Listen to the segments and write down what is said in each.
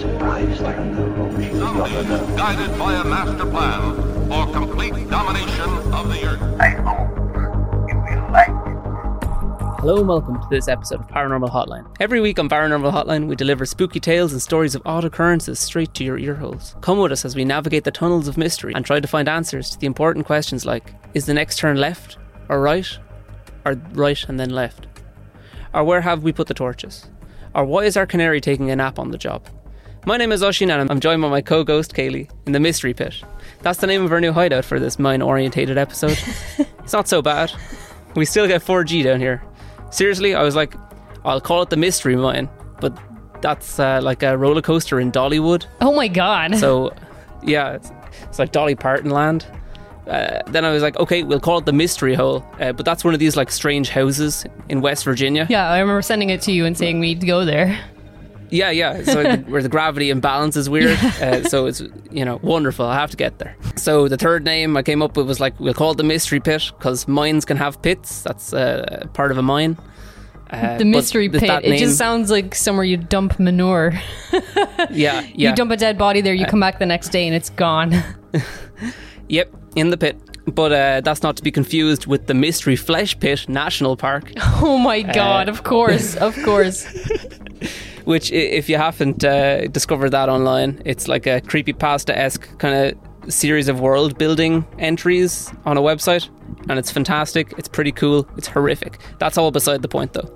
Surprised I don't. Zombies guided by a master plan for complete domination of the Earth. I hope you will like. Hello and welcome to this episode of Paranormal Hotline. Every week on Paranormal Hotline, we deliver spooky tales and stories of odd occurrences straight to your earholes. Come with us as we navigate the tunnels of mystery and try to find answers to the important questions like Is the next turn left or right? Or right and then left? Or where have we put the torches? Or why is our canary taking a nap on the job? My name is Oisín and I'm joined by my co ghost Kayleigh in the Mystery Pit. That's the name of our new hideout for this mine orientated episode. it's not so bad. We still get 4G down here. Seriously, I was like, I'll call it the Mystery Mine, but that's uh, like a roller coaster in Dollywood. Oh my god. So, yeah, it's, it's like Dolly Parton land. Uh, then I was like, okay, we'll call it the Mystery Hole, uh, but that's one of these like strange houses in West Virginia. yeah, I remember sending it to you and saying we need to go there. Yeah, yeah. So the, where the gravity imbalance is weird. Uh, so it's you know wonderful. I have to get there. So the third name I came up with was like we'll call it the mystery pit because mines can have pits. That's uh, part of a mine. Uh, The mystery pit. that It just sounds like somewhere you dump manure. yeah, yeah. You dump a dead body there, you come back the next day and it's gone. Yep, in the pit. But uh, that's not to be confused with the Mystery Flesh Pit National Park, oh my god, of course, of course. which, if you haven't uh, discovered that online, it's like a creepypasta esque kind of series of world building entries on a website. And it's fantastic. It's pretty cool. It's horrific. That's all beside the point, though.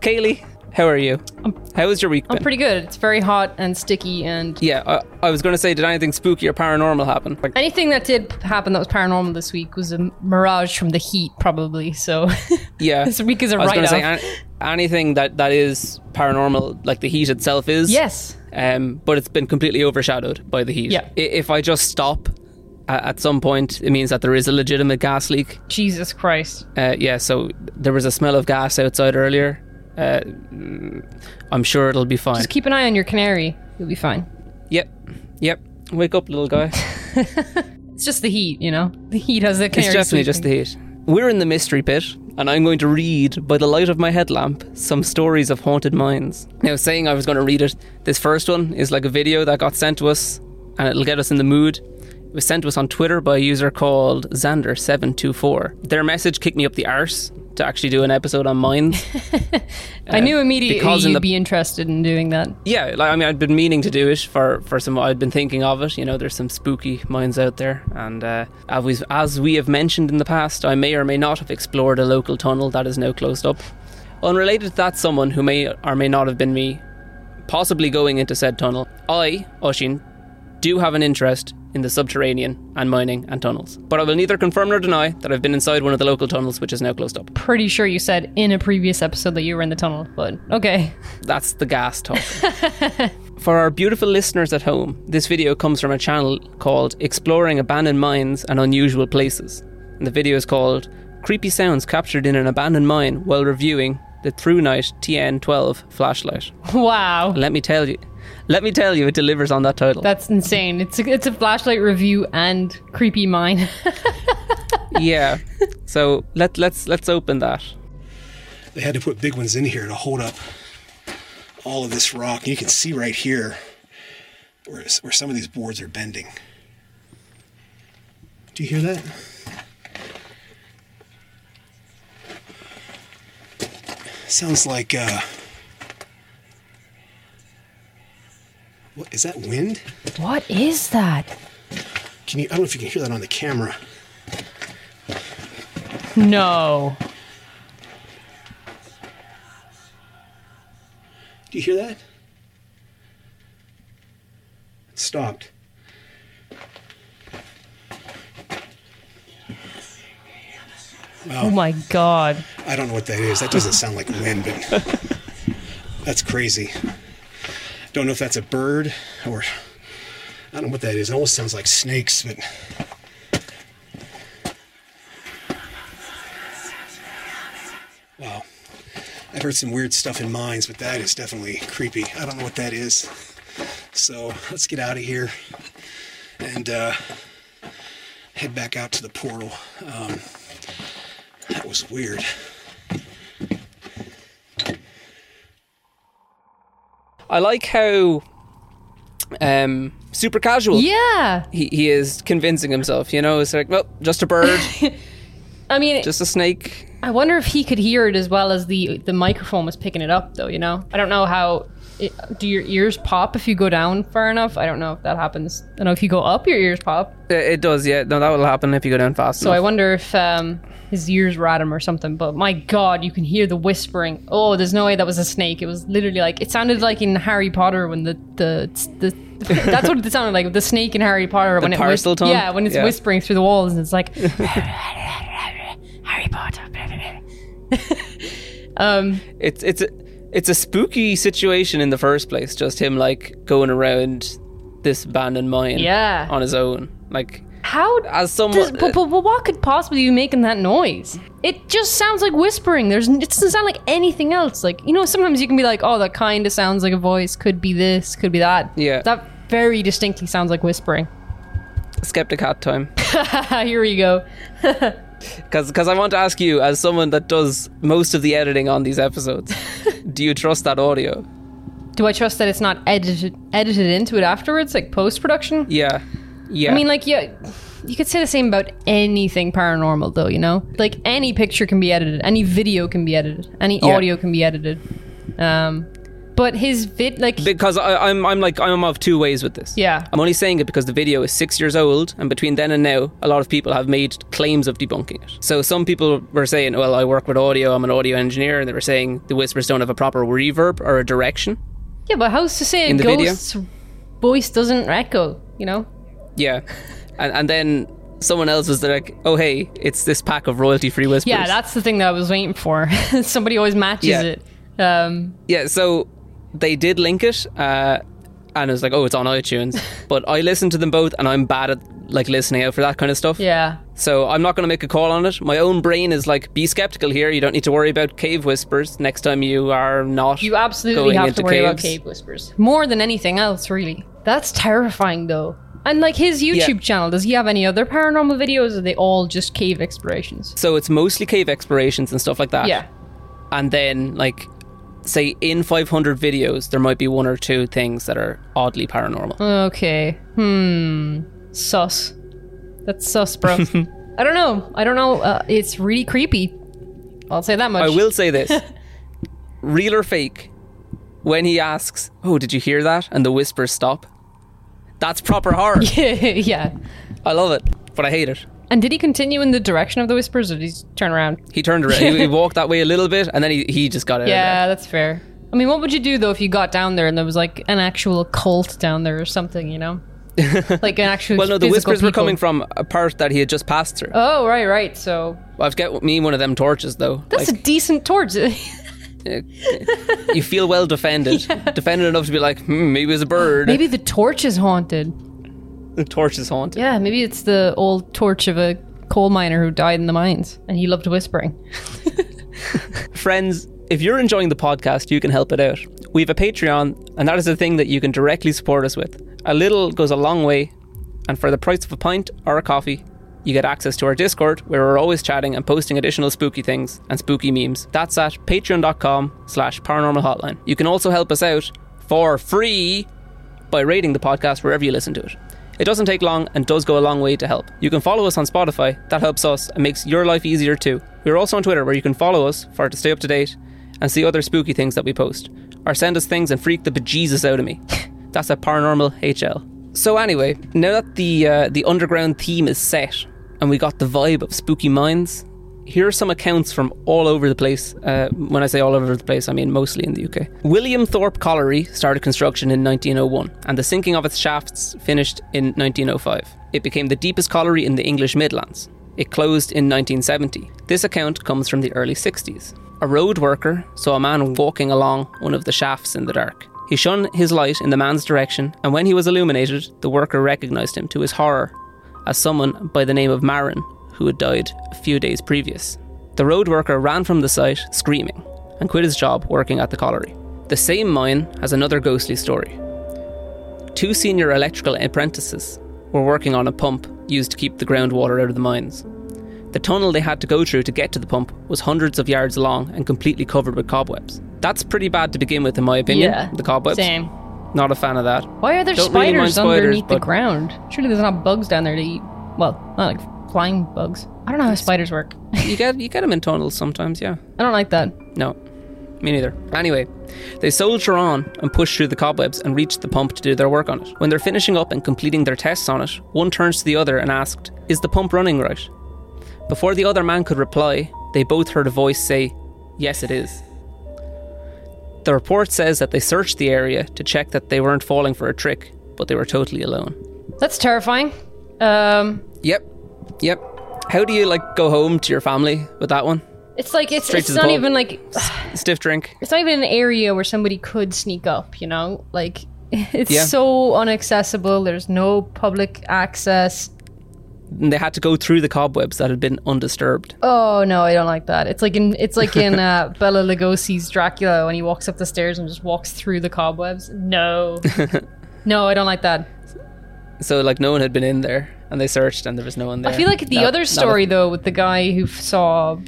Kayleigh, how are you? How was your week I'm been? pretty good. It's very hot and sticky and yeah, I, I was going to say, did anything spooky or paranormal happen? Like, anything that did happen that was paranormal this week was a mirage from the heat, probably. So yeah. this week is a I was going to say an- anything that, that is paranormal, like the heat itself is. Yes. Um, but it's been completely overshadowed by the heat. Yeah. I- If I just stop a- at some point, it means that there is a legitimate gas leak. Jesus Christ. Uh, yeah, so there was a smell of gas outside earlier. Uh, I'm sure it'll be fine. Just keep an eye on your canary. You'll be fine. Yep, yep. Wake up, little guy. It's just the heat, you know? The heat has the canary. It's definitely just the heat. We're in the mystery pit, and I'm going to read, by the light of my headlamp, some stories of haunted mines. Now, saying I was going to read it, this first one is like a video that got sent to us, and it'll get us in the mood. It was sent to us on Twitter by a user called Xander724. Their message kicked me up the arse to actually do an episode on mines. I knew immediately because you'd the- be interested in doing that. yeah, like, I mean, I'd been meaning to do it for, for some. I'd been thinking of it. You know, there's some spooky mines out there, and uh, as we as we have mentioned in the past, I may or may not have explored a local tunnel that is now closed up. Unrelated to that, someone who may or may not have been me, possibly going into said tunnel. I, Oisín, do have an interest in the subterranean and mining and tunnels, but I will neither confirm nor deny that I've been inside one of the local tunnels, which is now closed up. Pretty sure you said in a previous episode that you were in the tunnel, but okay. That's the gas talk. For our beautiful listeners at home, this video comes from a channel called Exploring Abandoned Mines and Unusual Places. And the video is called Creepy Sounds Captured in an Abandoned Mine While Reviewing the ThruNite TN12 Flashlight. Wow. Let me tell you, let me tell you, it delivers on that title. That's insane. It's a, it's a flashlight review and creepy mine. yeah. So let let's let's open that. they had to put big ones in here to hold up all of this rock. You can see right here where, where some of these boards are bending. Do you hear that? Sounds like, uh, what is that wind? what is that? Can you, I don't know if you can hear that on the camera. No. Do you hear that? It stopped. Oh my god. I don't know what that is. That doesn't sound like wind, but that's crazy. Don't know if that's a bird or I don't know what that is. It almost sounds like snakes, but wow. I've heard some weird stuff in mines, but that is definitely creepy. I don't know what that is. So let's get out of here and uh, head back out to the portal. Um, that was weird. I like how um, super casual Yeah. he, he is convincing himself. You know, it's like, well, just a bird, I mean, just a snake. I wonder if he could hear it as well as the the microphone was picking it up, though. You know, I don't know how. It, do your ears pop if you go down far enough? I don't know if that happens. I don't know if you go up, your ears pop. It, it does, yeah. No, that will happen if you go down fast So I wonder if um, his ears were at him or something. But my God, you can hear the whispering. Oh, there's no way that was a snake. It was literally like it sounded like in Harry Potter when the the the. that's what it sounded like. The snake in Harry Potter when it tongue? yeah, when it's Yeah. whispering through the walls and it's like Harry Potter. um, it's it's a it's a spooky situation in the first place. Just him like going around this abandoned mine, Yeah. on his own. Like How As someone- does, but, uh, but, but what could possibly be making that noise? It just sounds like whispering. There's it doesn't sound like anything else. Like you know, sometimes you can be like, oh, that kind of sounds like a voice. Could be this. Could be that. Yeah. that very distinctly sounds like whispering. skeptic hat time. Here we go. Because because I want to ask you, as someone that does most of the editing on these episodes, do you trust that audio? Do I trust that it's not edited edited into it afterwards, like post production? Yeah, yeah. I mean, like, yeah, you could say the same about anything paranormal, though. You know, like any picture can be edited, any video can be edited, any Yeah. audio can be edited. Um, but his vid, like, because I, I'm I'm like I'm of two ways with this. Yeah. I'm only saying it because the video is six years old, and between then and now, a lot of people have made claims of debunking it. So some people were saying, "Well, I work with audio. I'm an audio engineer," and they were saying the whispers don't have a proper reverb or a direction. yeah, but how's to say a In video? ghost's voice doesn't echo? You know, Yeah, and and then someone else was like, "Oh, hey, it's this pack of royalty-free whispers." yeah, that's the thing that I was waiting for. Somebody always matches Yeah. it. Um, Yeah, so they did link it, uh, and it was like, oh, it's on iTunes. but I listened to them both, and I'm bad at like listening out for that kind of stuff. yeah, So I'm not going to make a call on it. My own brain is like, be skeptical here. You don't need to worry about cave whispers next time you are not. you absolutely have to worry about cave whispers more than anything else. Really, that's terrifying, though. And like his YouTube Yeah. channel, does he have any other paranormal videos? Or are they all just cave explorations? So it's mostly cave explorations and stuff like that. Yeah. And then like. Say in 500 videos, there might be one or two things that are oddly paranormal. Okay. Hmm. Sus. That's sus, bro. I don't know. I don't know. Uh, it's really creepy. I'll say that much. I will say this real or fake, when he asks, Oh, did you hear that? And the whispers stop. That's proper horror. yeah. I love it, but I hate it. And did he continue in the direction of the whispers, or did he turn around? He turned around, he, he walked that way a little bit, and then he, he just got out. Yeah, that's fair. I mean, what would you do though if you got down there and there was like an actual cult down there or something? You know, like an actual. Well, no, the whispers were coming from a part that he had just passed through. Oh, right, right. So I've got me one of them torches, though. that's Like, a decent torch. you feel well defended, defended enough to be like, hmm, maybe it's a bird. maybe the torch is haunted. The torch is haunted. Yeah, maybe it's the old torch of a coal miner who died in the mines, and he loved whispering. Friends, if you're enjoying the podcast, you can help it out. We have a Patreon, and that is a thing that you can directly support us with. A little goes a long way, and for the price of a pint or a coffee, you get access to our Discord, where we're always chatting and posting additional spooky things and spooky memes. That's at patreon.com slash paranormal hotline. You can also help us out for free by rating the podcast wherever you listen to it. It doesn't take long and does go a long way to help. You can follow us on Spotify, that helps us and makes your life easier too. We're also on Twitter where you can follow us for to stay up to date and see other spooky things that we post. Or send us things and freak the bejesus out of me. That's at Paranormal HL. So anyway, now that the uh, the underground theme is set and we got the vibe of spooky mines, here are some accounts from all over the place. Uh, when I say all over the place, I mean mostly in the UK. Williamthorpe Colliery started construction in 1901, and the sinking of its shafts finished in 1905. It became the deepest colliery in the English Midlands. It closed in 1970. This account comes from the early 60s. A road worker saw a man walking along one of the shafts in the dark. He shone his light in the man's direction, and when he was illuminated, the worker recognised him to his horror as someone by the name of Marin, who had died a few days previous. The road worker ran from the site screaming and quit his job working at the colliery. The same mine has another ghostly story. Two senior electrical apprentices were working on a pump used to keep the groundwater out of the mines. The tunnel they had to go through to get to the pump was hundreds of yards long and completely covered with cobwebs. That's pretty bad to begin with, in my opinion. Yeah. The cobwebs. Same. Not a fan of that. Why are there Don't really spiders, spiders, underneath the ground? Surely there's not bugs down there to eat. Well, not like flying bugs. I don't know how spiders work. You get you get them in tunnels sometimes, yeah. I don't like that. No, me neither. Anyway, they soldier on and push through the cobwebs and reach the pump to do their work on it. When they're finishing up and completing their tests on it, one turns to the other and asked, Is the pump running right? Before the other man could reply, they both heard a voice say, Yes, it is. The report says that they searched the area to check that they weren't falling for a trick, but they were totally alone. That's terrifying. Um, Yep, yep. How do you like go home to your family with that one? it's like it's, Straight it's not pub. even like Stiff drink. it's not even an area where somebody could sneak up. You know, like it's Yeah. so unaccessible. There's no public access. And they had to go through the cobwebs that had been undisturbed. Oh no, I don't like that. It's like in it's like in uh, Bela Lugosi's Dracula when he walks up the stairs and just walks through the cobwebs. No, no, I don't like that. So like no one had been in there, and they searched, and there was no one there. I feel like the Not- other not a- story though, with the guy who f- saw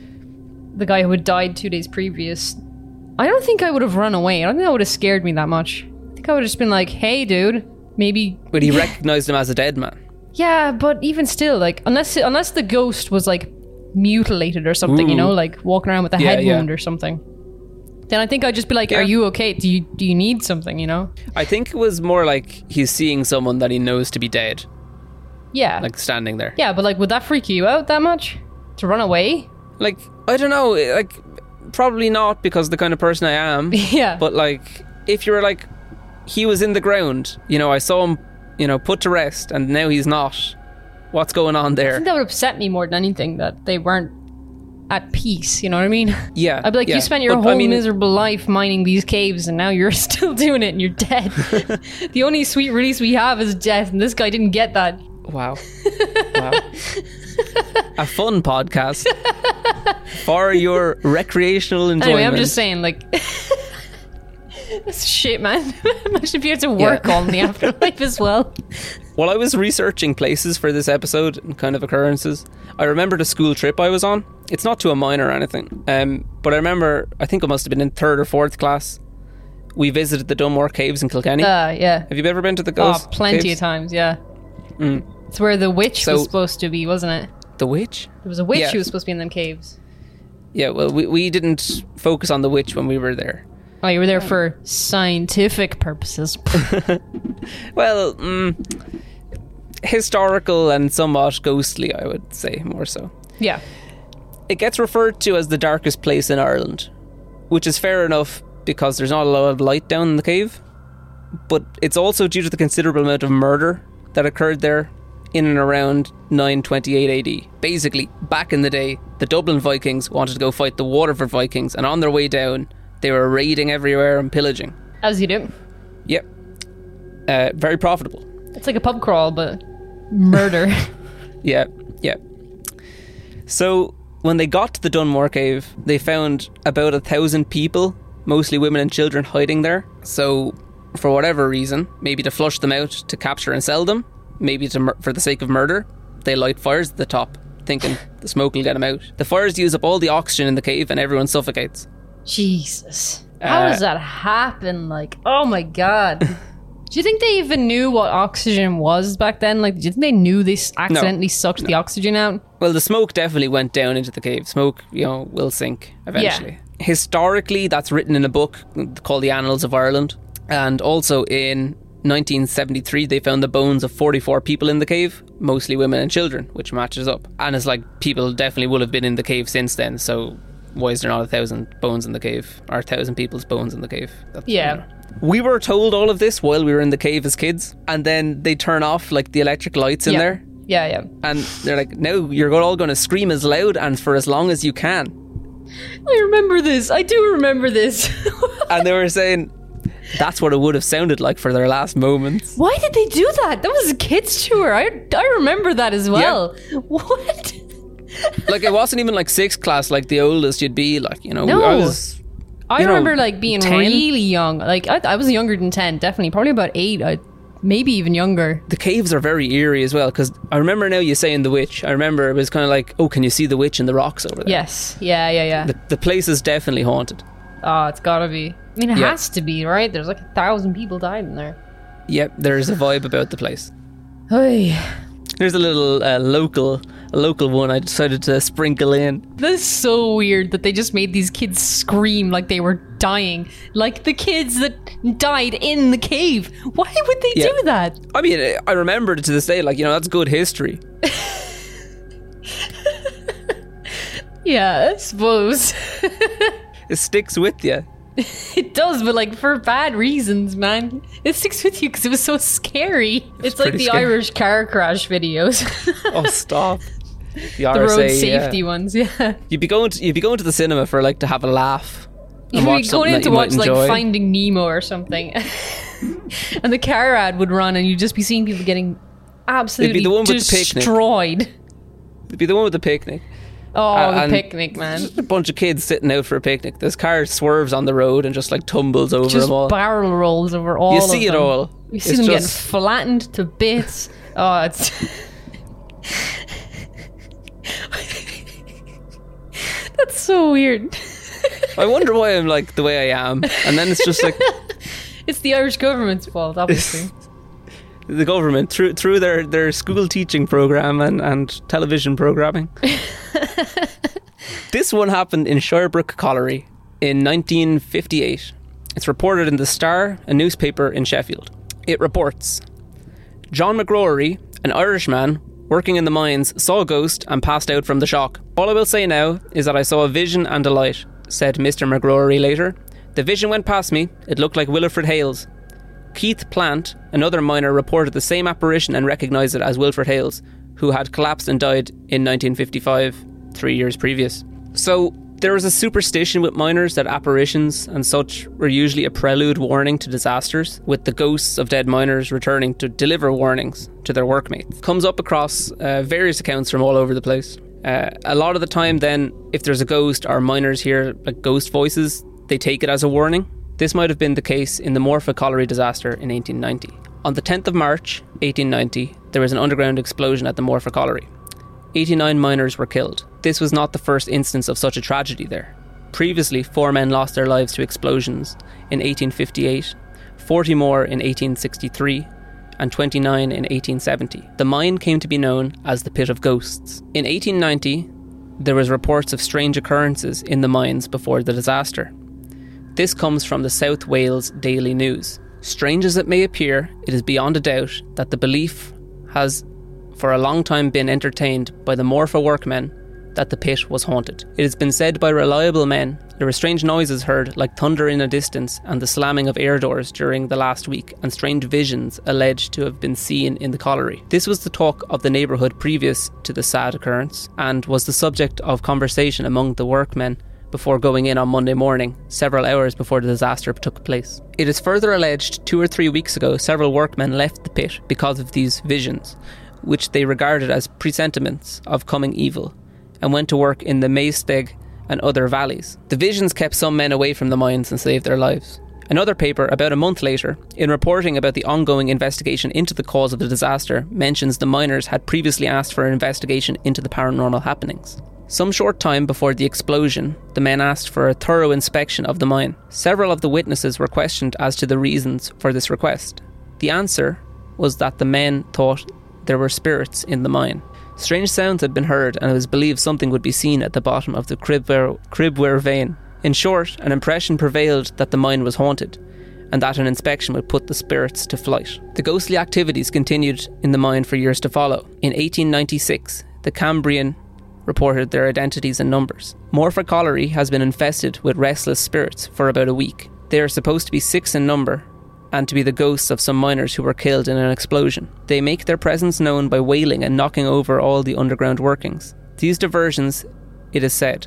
the guy who had died two days previous, I don't think I would have run away. I don't think that would have scared me that much. I think I would have just been like, "Hey, dude, maybe." but he recognized him as a dead man. Yeah, but even still, like, unless unless the ghost was like mutilated or something, you Ooh. know, like walking around with a Yeah, head yeah. wound or something, then I think I'd just be like, Yeah. "Are you okay? Do you do you need something?" You know? I think it was more like he's seeing someone that he knows to be dead, Yeah, like standing there. yeah, but like, would that freak you out that much to run away? Like I don't know, eh, like probably not because the kind of person I am. yeah, but like if you were like he was in the ground, you know, I saw him, you know, put to rest, and now he's not. What's going on there? I think that would upset me more than anything that they weren't at peace. You know what I mean? Yeah, I'd be like, yeah. you spent your But, whole I mean, miserable life mining these caves, and now you're still doing it, and you're dead. the only sweet release we have is death, and this guy didn't get that. Wow. wow. A fun podcast for your recreational enjoyment. Anyway, I'm just saying, like, that's shit, man. Imagine if you had to work Yeah. on the afterlife as well. While I was researching places for this episode and kind of occurrences, I remembered a school trip I was on. It's not to a mine or anything, um, but I remember, I think it must have been in third or fourth class. We visited the Dunmore Caves in Kilkenny. Uh, yeah. have you ever been to the Oh, Ghost plenty caves? of times, yeah. It's where the witch So- was supposed to be, wasn't it? The witch? There was a witch Yeah. who was supposed to be in them caves. Yeah, well, we, we didn't focus on the witch when we were there. Oh, you were there for scientific purposes. Well, mm, historical and somewhat ghostly, I would say, more so. yeah. It gets referred to as the darkest place in Ireland, which is fair enough because there's not a lot of light down in the cave. But it's also due to the considerable amount of murder that occurred there in and around 928 AD. Basically, back in the day, the Dublin Vikings wanted to go fight the Waterford Vikings, and on their way down, they were raiding everywhere and pillaging. As you do. Yep. Uh, very profitable. It's like a pub crawl, but murder. Yeah, yeah. So when they got to the Dunmore Cave, they found about a thousand people, mostly women and children, hiding there. So, for whatever reason, maybe to flush them out to capture and sell them, maybe to mur- for the sake of murder, they light fires at the top, thinking the smoke will get them out. The fires use up all the oxygen in the cave, and everyone suffocates. Jesus. How Uh, does that happen? Like, oh my god. Do you think they even knew what oxygen was back then? Like, do you think they knew this accidentally sucked the oxygen out? Well, the smoke definitely went down into the cave. Smoke, you know, will sink eventually. Historically, that's written in a book called The Annals of Ireland. And also in 1973, they found the bones of 44 people in the cave, mostly women and children, which matches up. And it's like people definitely will have been in the cave since then. So why is there not a thousand bones in the cave? Or a thousand people's bones in the cave? That's, you Yeah. know. We were told all of this while we were in the cave as kids, and then they turn off like the electric lights in yeah. there Yeah, yeah. and they're like, "No, you're all going to scream as loud and for as long as you can." I remember this. I do remember this. And they were saying that's what it would have sounded like for their last moments. Why did they do that? That was a kids' tour. I, I remember that as well. What? Like it wasn't even like sixth class, like the oldest you'd be. Like you know, No. I was. I You know, remember like being 10? really young. Like I, I was younger than ten, definitely, probably about eight. I, maybe even younger. The caves are very eerie as well because I remember now you saying the witch. I remember it was kind of like, oh, can you see the witch in the rocks over there? Yes. Yeah. Yeah. Yeah. The, the place is definitely haunted. Oh, it's gotta be. I mean, it Yeah. has to be, right? There's like a thousand people died in there. Yep, there's a vibe about the place. Hey, There's a little uh, local, a local one I decided to sprinkle in. that's so weird that they just made these kids scream like they were dying, like the kids that died in the cave. Why would they Yeah. do that? I mean, I remember it to this day. Like you know, that's good history. Yeah, I suppose It sticks with you. it does, but like for bad reasons, man. It sticks with you because it was so scary. It's, like the scary. Irish car crash videos, Oh, stop. The, the road safety yeah. ones. Yeah. You'd be going. To, you'd be going to the cinema for like to have a laugh. You'd be going in to watch like. Finding Nemo or something, and the car ad would run, and you'd just be seeing people getting absolutely the one with the picnic. destroyed. It'd be the one with the picnic. Oh, Uh, the picnic, man! A bunch of kids sitting out for a picnic. This car swerves on the road and just like tumbles over Just them all. barrel rolls over all. you see it them. all. You see It's them getting flattened to bits. Oh, it's. That's so weird. I wonder why I'm like the way I am. And then it's just like It's the Irish government's fault, obviously. The government through through their, their school teaching program and, and television programming. this one happened in Shirebrook Colliery in 1958. It's reported in the Star, a newspaper in Sheffield. It reports John McGrory, an Irishman working in the mines, saw a ghost and passed out from the shock. All I will say now is that I saw a vision and a light, said Mr. McGrory later. The vision went past me. It looked like Wilfred Hales. Keith Plant, another miner, reported the same apparition and recognised it as Wilfred Hales, who had collapsed and died in 1955, three years previous. So, there was a superstition with miners that apparitions and such were usually a prelude warning to disasters, with the ghosts of dead miners returning to deliver warnings to their workmates. Comes up across uh, various accounts from all over the place. Uh, a lot of the time, then, if there's a ghost or miners hear like ghost voices, they take it as a warning. This might have been the case in the Morfa Colliery disaster in 1890. On the 10th of March, 1890, there was an underground explosion at the Morfa Colliery. 89 miners were killed. This was not the first instance of such a tragedy there. Previously, four men lost their lives to explosions in 1858, 40 more in 1863, and 29 in 1870. The mine came to be known as the Pit of Ghosts. In 1890, there was reports of strange occurrences in the mines before the disaster. This comes from the South Wales Daily News. Strange as it may appear, it is beyond a doubt that the belief has for a long time been entertained by the Morfa workmen that the pit was haunted. It has been said by reliable men there were strange noises heard like thunder in a distance and the slamming of air doors during the last week, and strange visions alleged to have been seen in the colliery. This was the talk of the neighbourhood previous to the sad occurrence and was the subject of conversation among the workmen before going in on Monday morning, several hours before the disaster took place. It is further alleged two or three weeks ago several workmen left the pit because of these visions, which they regarded as presentiments of coming evil, and went to work in the Maesteg and other valleys. The visions kept some men away from the mines and saved their lives. Another paper, about a month later, in reporting about the ongoing investigation into the cause of the disaster, mentions the miners had previously asked for an investigation into the paranormal happenings. Some short time before the explosion, the men asked for a thorough inspection of the mine. Several of the witnesses were questioned as to the reasons for this request. The answer was that the men thought there were spirits in the mine. Strange sounds had been heard, and it was believed something would be seen at the bottom of the Cribware, Cribware vein. In short, an impression prevailed that the mine was haunted, and that an inspection would put the spirits to flight. The ghostly activities continued in the mine for years to follow. In 1896, the Cambrian reported their identities and numbers. Morfa Colliery has been infested with restless spirits for about a week. They are supposed to be six in number and to be the ghosts of some miners who were killed in an explosion. They make their presence known by wailing and knocking over all the underground workings. These diversions, it is said,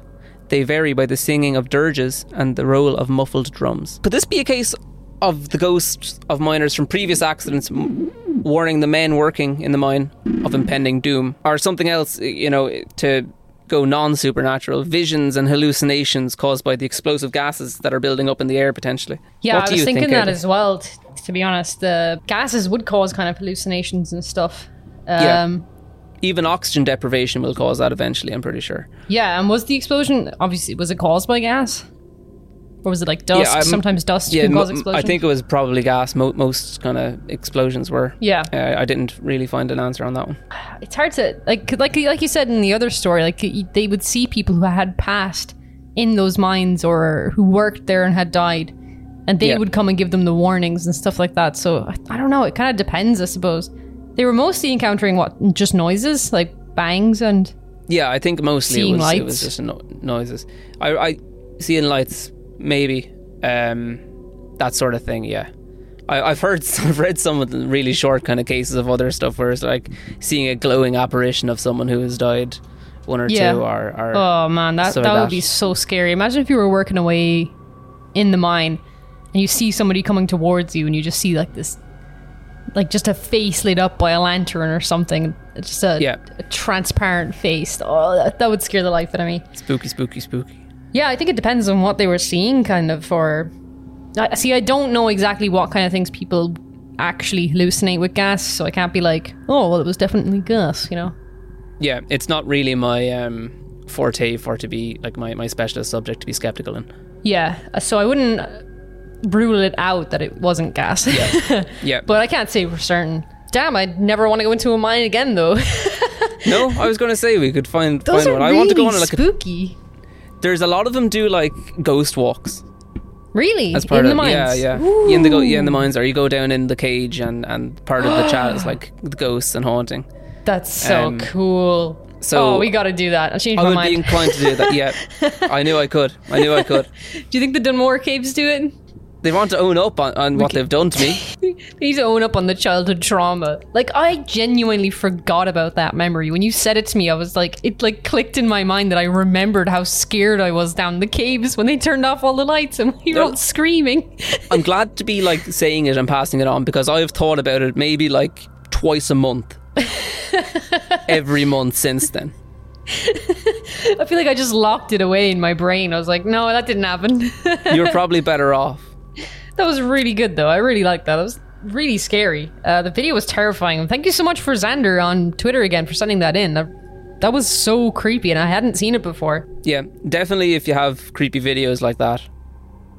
they vary by the singing of dirges and the roll of muffled drums. Could this be a case of the ghosts of miners from previous accidents warning the men working in the mine of impending doom, or something else, you know, to go non supernatural, visions and hallucinations caused by the explosive gases that are building up in the air potentially? Yeah, What I was thinking think, that as well. T- to be honest, the gases would cause kind of hallucinations and stuff. Um, Yeah. Even oxygen deprivation will cause that eventually, I'm pretty sure. Yeah, and was the explosion obviously was it caused by gas? Or was it like dust? I'm- Sometimes dust Yeah, can cause explosions. I think it was probably gas. Mo- most kind of explosions were. Yeah. Uh, I didn't really find an answer on that one. it's hard to like like like you said in the other story like they would see people who had passed in those mines or who worked there and had died and they Yeah. would come and give them the warnings and stuff like that so i, I don't know it kind of depends i suppose they were mostly encountering what just noises like bangs and Yeah, I think mostly it was, it was just no- noises. I, I seeing lights, maybe um, that sort of thing. Yeah, I, I've heard, I've read some of the really short kind of cases of other stuff where it's like seeing a glowing apparition of someone who has died, one or Yeah. two, or, or oh man that, that that- would be so scary imagine if you were working away in the mine and you see somebody coming towards you and you just see like this like just a face lit up by a lantern or something It's just a, Yeah. a transparent face oh that, that would scare the life out of me spooky, spooky, spooky. Yeah i think it depends on what they were seeing kind of or I see i don't know exactly what kind of things people actually hallucinate with gas so i can't be like oh well it was definitely gas you know Yeah, it's not really my um, forte for it to be like my, my specialist subject to be skeptical in. Yeah, uh, so I wouldn't uh, rule it out that it wasn't gas. Yeah, yeah. but I can't say for certain. Damn, I'd never want to go into a mine again, though. no, I was going to say we could find Those find one. really I want to go on like a, spooky. There's a lot of them do like ghost walks. Really? as part in of the mines? yeah yeah in the go yeah in the mines or you go down in the cage and and part of the chat is like the ghosts and haunting That's so Um, cool. so oh, we got to do that. I changed I my would mind. be inclined to do that yeah I knew I could I knew I could do you think the Dunmore Caves do it? They want to own up on, on what they've done to me They need to own up on the childhood trauma. Like I genuinely forgot about that memory. When you said it to me, I was like, it like clicked in my mind that I remembered how scared I was down the caves when they turned off all the lights and we were No. all screaming. I'm glad to be like saying it and passing it on because I've thought about it maybe like twice a month every month since then I feel like I just locked it away in my brain. I was like, no, that didn't happen. you're probably better off that was really good though. I really liked that. It was really scary. Uh, the video was terrifying. Thank you so much for Xander on Twitter again for sending that in. That, that was so creepy and I hadn't seen it before. yeah definitely if you have creepy videos like that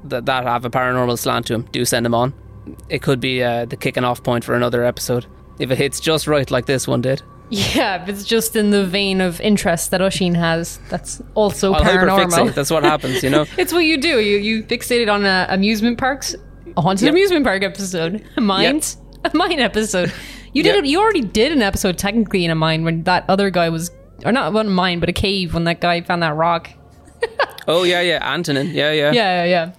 that, that have a paranormal slant to them do send them on it could be uh, the kicking off point for another episode if it hits just right like this one did Yeah, if it's just in the vein of interest that Oisín has, that's also I'll paranormal. That's what happens, you know. it's what you do. You you fixated on uh, amusement parks, a haunted Yep. amusement park episode, a mines, a mine episode. You did Yep. it. You already did an episode technically in a mine when that other guy was, or not one mine, but a cave when that guy found that rock. oh yeah, yeah, Antonin, yeah, yeah, Yeah, yeah, yeah.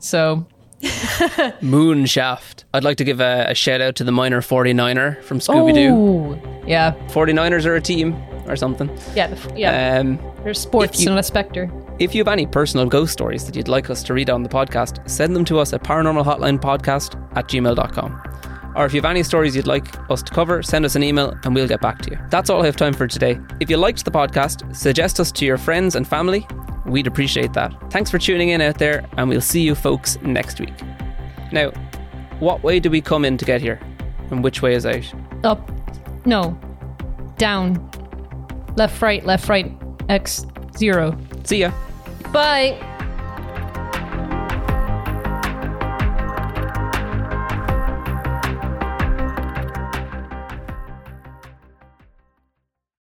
So Moon Shaft. I'd like to give a, a shout out to the miner 49er from Scooby Doo. Oh, yeah, 49ers are a team or something. yeah, yeah. Um, There's sports, you- not a specter. if you have any personal ghost stories that you'd like us to read on the podcast, send them to us at paranormalhotlinepodcast at gmail.com. Or if you have any stories you'd like us to cover, send us an email and we'll get back to you. That's all I have time for today. If you liked the podcast, suggest us to your friends and family. We'd appreciate that. Thanks for tuning in out there, and we'll see you folks next week. Now, what way do we come in to get here? And which way is out? Up, no, down, left, right, left, right, X zero. See ya. Bye.